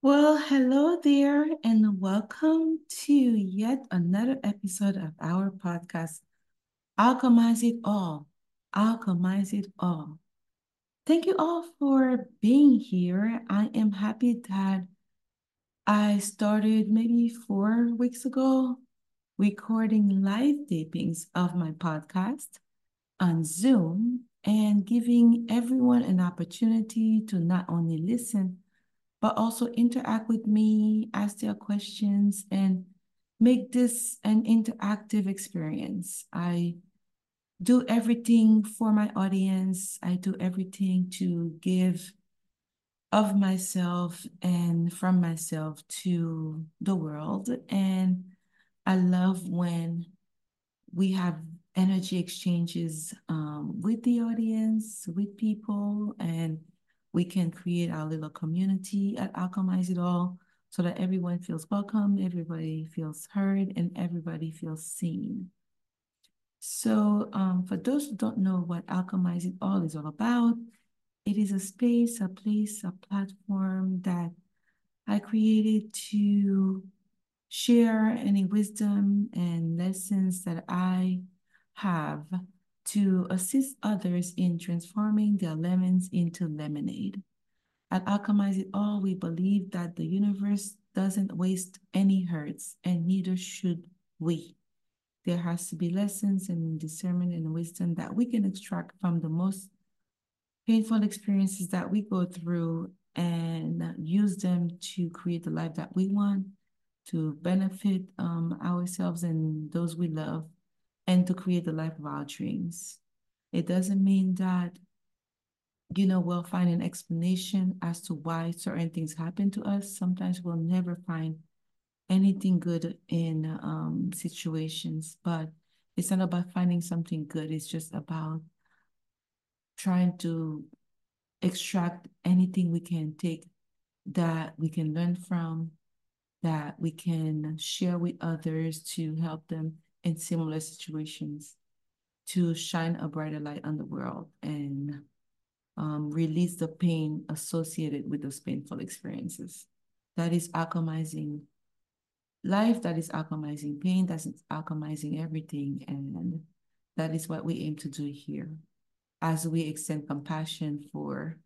Well, hello there, and welcome to yet another episode of our podcast, Alchemize It All. Alchemize It All. Thank you all for being here. I am happy that I started maybe four weeks ago recording live tapings of my podcast on Zoom and giving everyone an opportunity to not only listen but also interact with me, ask their questions, and make this an interactive experience. I do everything for my audience. I do everything to give of myself and from myself to the world. And I love when we have energy exchanges um, with the audience, with people, and we can create our little community at Alchemize It All so that everyone feels welcome, everybody feels heard, and everybody feels seen. So um, for those who don't know what Alchemize It All is all about, it is a space, a place, a platform that I created to share any wisdom and lessons that I have to assist others in transforming their lemons into lemonade. At Alchemize It All, we believe that the universe doesn't waste any hurts, and neither should we. There has to be lessons and discernment and wisdom that we can extract from the most painful experiences that we go through and use them to create the life that we want, to benefit um, ourselves and those we love, and to create the life of our dreams. It doesn't mean that, you know, we'll find an explanation as to why certain things happen to us. Sometimes we'll never find anything good in um, situations, but it's not about finding something good. It's just about trying to extract anything we can take that we can learn from, that we can share with others to help them in similar situations, to shine a brighter light on the world and um, release the pain associated with those painful experiences. That is alchemizing life, that is alchemizing pain, that's alchemizing everything. And that is what we aim to do here as we extend compassion for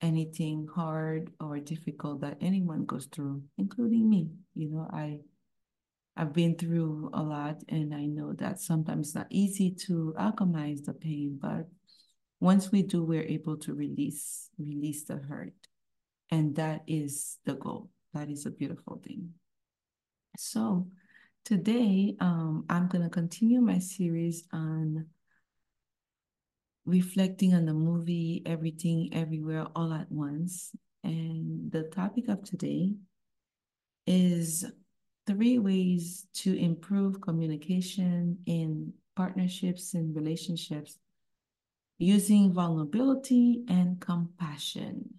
anything hard or difficult that anyone goes through, including me. You know, I I've been through a lot and I know that sometimes it's not easy to alchemize the pain, but once we do, we're able to release, release the hurt. And that is the goal. That is a beautiful thing. So today, um, I'm to continue my series on reflecting on the movie Everything Everywhere All at Once. And the topic of today is three ways to improve communication in partnerships and relationships using vulnerability and compassion.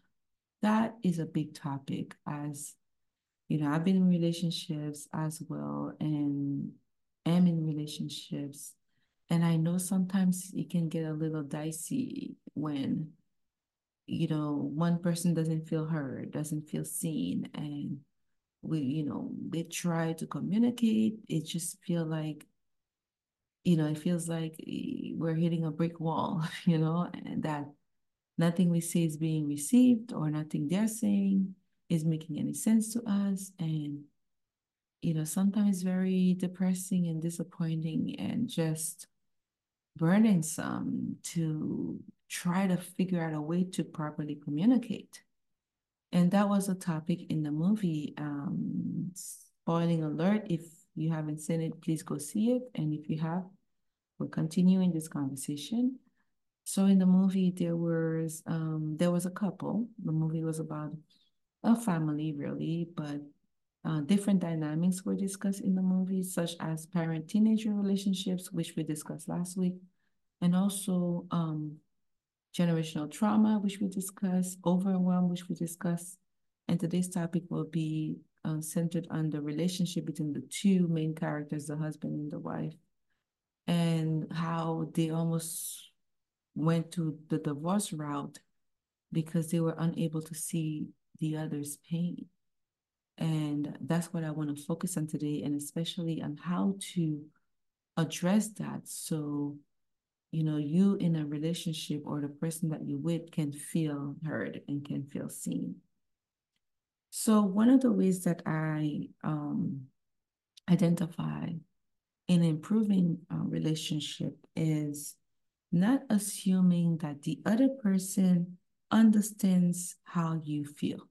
That is a big topic as you know, I've been in relationships as well and am in relationships and I know sometimes it can get a little dicey when, you know, one person doesn't feel heard, doesn't feel seen, and we, you know, they try to communicate. It just feel like, you know, it feels like eh, we're hitting a brick wall, you know, and that nothing we say is being received or nothing they're saying is making any sense to us. And, you know, sometimes very depressing and disappointing and just burdensome to try to figure out a way to properly communicate. And that was a topic in the movie. Um, spoiling alert, if you haven't seen it, please go see it. And if you have, we're continuing this conversation. So in the movie, there was um, there was a couple. The movie was about a family, really, but uh, different dynamics were discussed in the movie, such as parent-teenager relationships, which we discussed last week, and also um, generational trauma, which we discussed, overwhelm, which we discussed. And today's topic will be uh, centered on the relationship between the two main characters, the husband and the wife, and how they almost went to the divorce route because they were unable to see the other's pain And that's what I want to focus on today, and especially on how to address that so you know you in a relationship or the person that you with can feel heard and can feel seen. So one of the ways that i um, identify in improving a relationship is not assuming that the other person understands how you feel.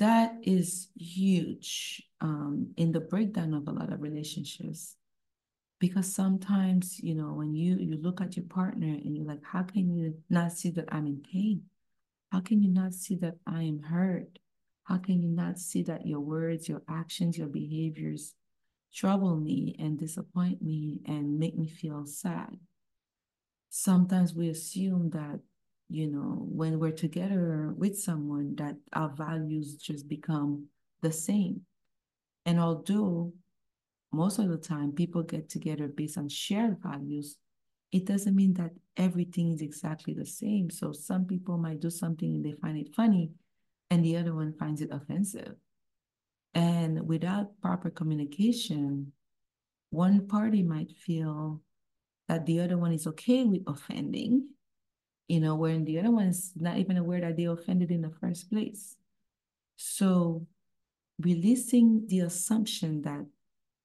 That is huge um, in the breakdown of a lot of relationships because sometimes you know when you you look at your partner and you're like how can you not see that i'm in pain? How can you not see that i am hurt? How can you not see that your words your actions your behaviors trouble me and disappoint me and make me feel sad? Sometimes we assume that you know when we're together with someone that our values just become the same. And although most of the time people get together based on shared values, it doesn't mean that everything is exactly the same. So some people might do something and they find it funny, and the other one finds it offensive. And without proper communication, one party might feel that the other one is okay with offending, you know, when the other one is not even aware that they offended in the first place. So releasing the assumption that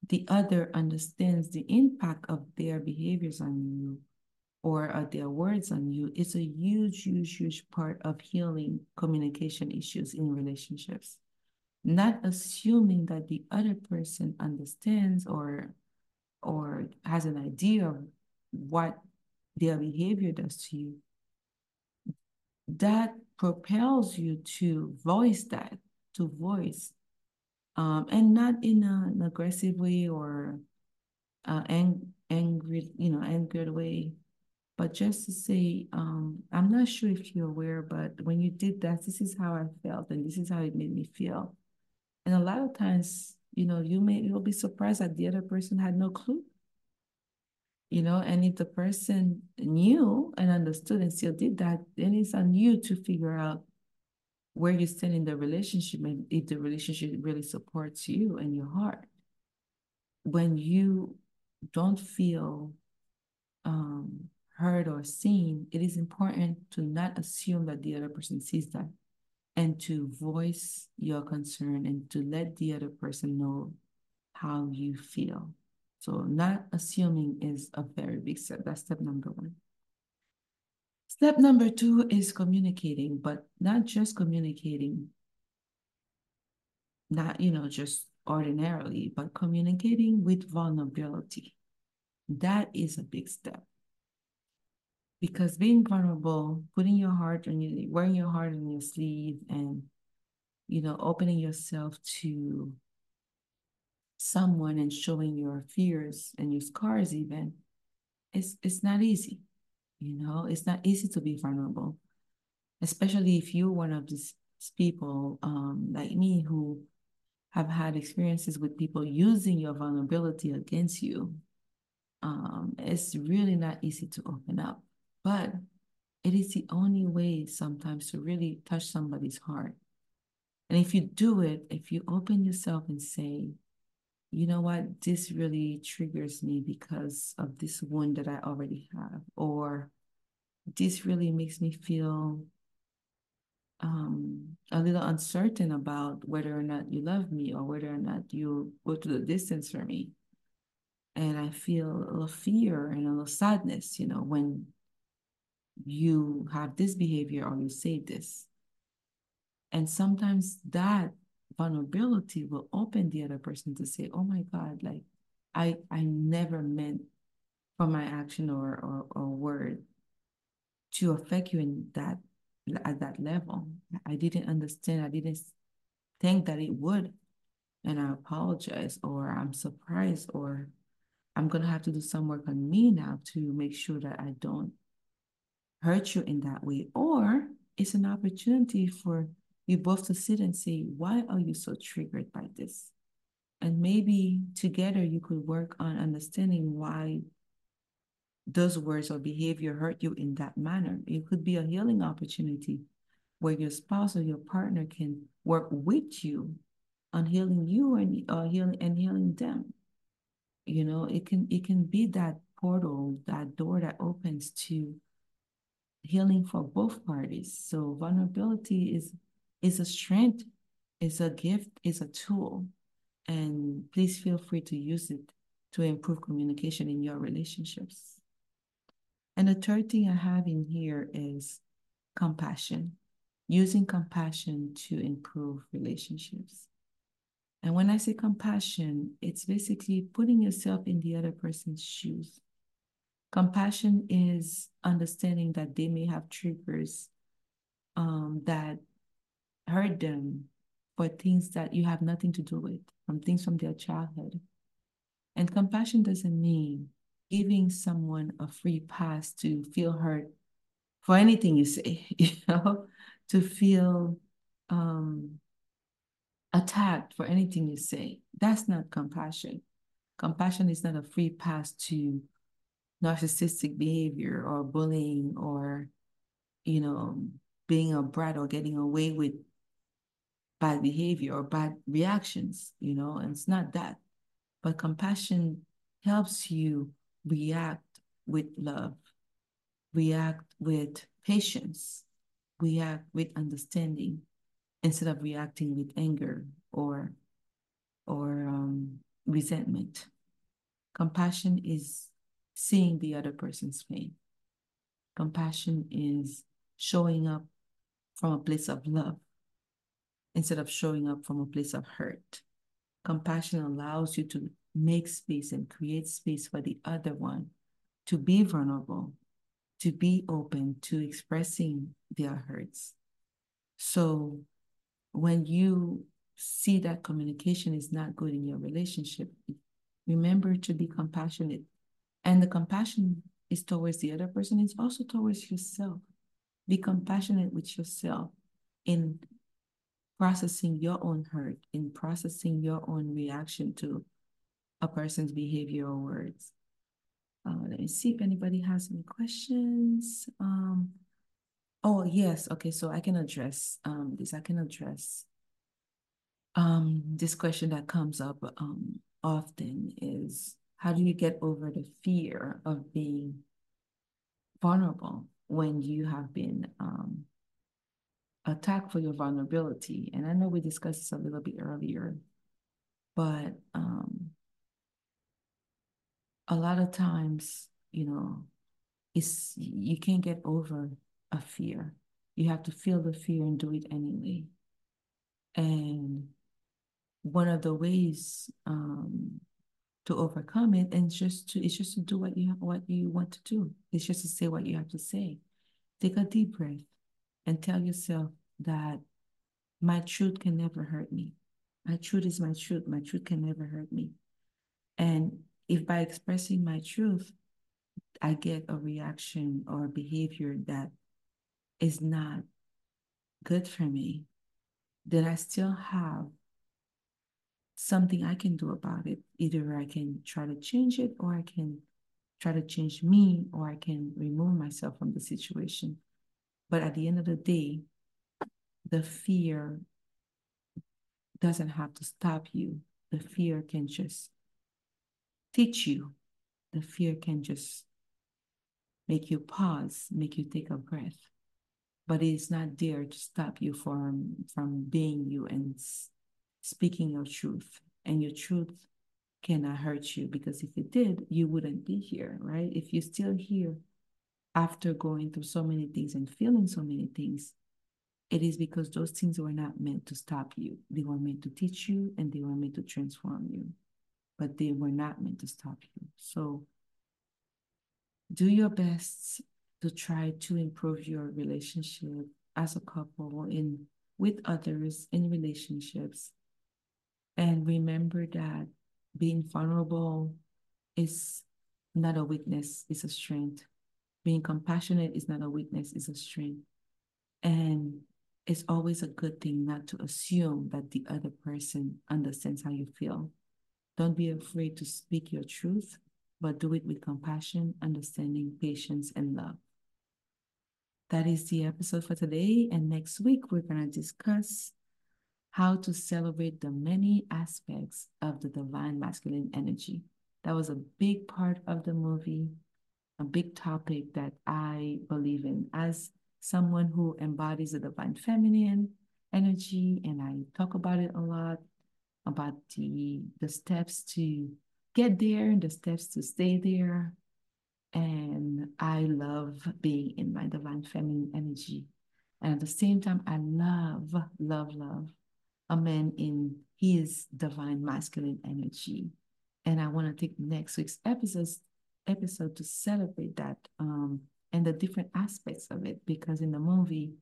the other understands the impact of their behaviors on you or uh, their words on you is a huge, huge, huge part of healing communication issues in relationships. Not assuming that the other person understands or or has an idea of what their behavior does to you. That propels you to voice that, to voice um, and not in an aggressive way or uh, ang- angry, you know, angered way, but just to say, um, I'm not sure if you're aware, but when you did that, this is how I felt, and this is how it made me feel. And a lot of times, you know, you may you'll be surprised that the other person had no clue. You know, and if the person knew and understood and still did that, then it's on you to figure out where you stand in the relationship and if the relationship really supports you and your heart. When you don't feel um, heard or seen, it is important to not assume that the other person sees that and to voice your concern and to let the other person know how you feel. So, not assuming is a very big step. That's step number one. Step number two is communicating, but not just communicating, not, you know, just ordinarily, but communicating with vulnerability. That is a big step. Because being vulnerable, putting your heart on your, wearing your heart on your sleeve and, you know, opening yourself to someone and showing your fears and your scars even, it's, it's not easy you know, it's not easy to be vulnerable, especially if you're one of these people um, like me who have had experiences with people using your vulnerability against you. Um, it's really not easy to open up, but it is the only way sometimes to really touch somebody's heart. And if you do it, if you open yourself and say, you know what, this really triggers me because of this wound that I already have, or this really makes me feel um, a little uncertain about whether or not you love me or whether or not you go to the distance for me. And I feel a little fear and a little sadness, you know, when you have this behavior or you say this. And sometimes that vulnerability will open the other person to say, oh my God, like I I never meant for my action or or, or word to affect you in that at that level. I didn't understand. I didn't think that it would. And I apologize, or I'm surprised, or I'm gonna have to do some work on me now to make sure that I don't hurt you in that way. Or it's an opportunity for you both to sit and say, why are you so triggered by this? And maybe together you could work on understanding why those words or behavior hurt you in that manner. It could be a healing opportunity where your spouse or your partner can work with you on healing you and uh, healing and healing them. You know, it can it can be that portal, that door that opens to healing for both parties. So vulnerability is is a strength, is a gift, is a tool. And please feel free to use it to improve communication in your relationships. And the third thing I have in here is compassion, using compassion to improve relationships. And when I say compassion, it's basically putting yourself in the other person's shoes. Compassion is understanding that they may have triggers um, that hurt them for things that you have nothing to do with, from things from their childhood. And compassion doesn't mean giving someone a free pass to feel hurt for anything you say, you know, to feel um, attacked for anything you say. That's not compassion. Compassion is not a free pass to narcissistic behavior or bullying or, you know, being a brat or getting away with bad behavior or bad reactions, you know, and it's not that. But compassion helps you react with love, react with patience, react with understanding instead of reacting with anger or or um, resentment. Compassion is seeing the other person's pain. Compassion is showing up from a place of love instead of showing up from a place of hurt. Compassion allows you to make space and create space for the other one to be vulnerable, to be open to expressing their hurts. So when you see that communication is not good in your relationship, remember to be compassionate. And the compassion is towards the other person, it's also towards yourself. Be compassionate with yourself in processing your own hurt, in processing your own reaction to a person's behavior or words. Uh, let me see if anybody has any questions. Um, oh, yes. Okay, so I can address um, this. I can address um, this question that comes up um, often is how do you get over the fear of being vulnerable when you have been um, attacked for your vulnerability? And I know we discussed this a little bit earlier, but um, a lot of times, you know, it's you can't get over a fear. You have to feel the fear and do it anyway. And one of the ways um, to overcome it and just to it's just to do what you what you want to do. It's just to say what you have to say. Take a deep breath and tell yourself that my truth can never hurt me. My truth is my truth. My truth can never hurt me. And if by expressing my truth, I get a reaction or behavior that is not good for me, then I still have something I can do about it. Either I can try to change it or I can try to change me or I can remove myself from the situation. But at the end of the day, the fear doesn't have to stop you. The fear can just teach you. The fear can just make you pause, make you take a breath. But it's not there to stop you from, from being you and speaking your truth. And your truth cannot hurt you because if it did, you wouldn't be here, right? If you're still here after going through so many things and feeling so many things, it is because those things were not meant to stop you. They were meant to teach you and they were meant to transform you but they were not meant to stop you. So do your best to try to improve your relationship as a couple in with others in relationships. And remember that being vulnerable is not a weakness, it's a strength. Being compassionate is not a weakness, it's a strength. And it's always a good thing not to assume that the other person understands how you feel. Don't be afraid to speak your truth, but do it with compassion, understanding, patience, and love. that is the episode for today. And next week, we're going to discuss how to celebrate the many aspects of the divine masculine energy. That was a big part of the movie, a big topic that I believe in as someone who embodies the divine feminine energy. And I talk about it a lot about the, the steps to get there and the steps to stay there and I love being in my divine feminine energy. And at the same time, I love, love, love a man in his divine masculine energy. And I want to take next week's episodes, episode to celebrate that um, and the different aspects of it. Because in the movie,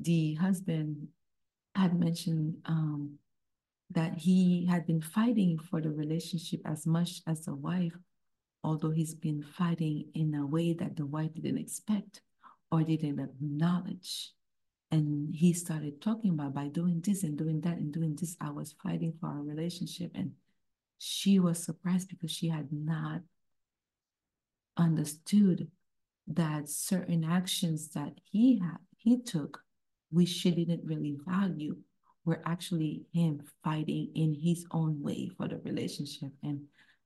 the husband had mentioned um, that he had been fighting for the relationship as much as the wife although he's been fighting in a way that the wife didn't expect or didn't acknowledge. And he started talking about by doing this and doing that and doing this, I was fighting for our relationship. And she was surprised because she had not understood that certain actions that he had he took, which she didn't really value, were actually him fighting in his own way for the relationship. And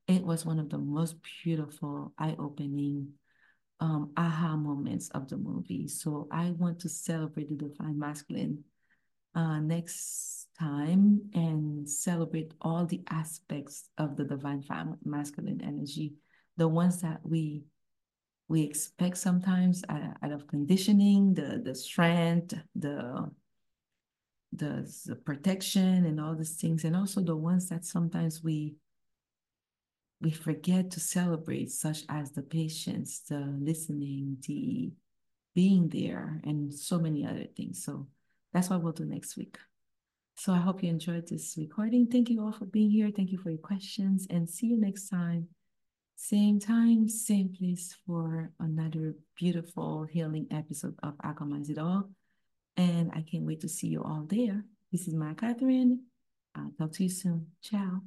it was one of the most beautiful, eye-opening um, aha moments of the movie. So I want to celebrate the divine masculine uh, next time and celebrate all the aspects of the divine masculine energy, the ones that we we expect sometimes uh, out of conditioning, the the strength, the the, the protection and all these things, and also the ones that sometimes we we forget to celebrate, such as the patience, the listening, the being there, and so many other things. So that's what we'll do next week. So I hope you enjoyed this recording. Thank you all for being here. Thank you for your questions, and see you next time. Same time, same place for another beautiful healing episode of Alchemize It All. And I can't wait to see you all there. This is Maiya Katherine. I'll talk to you soon. Ciao.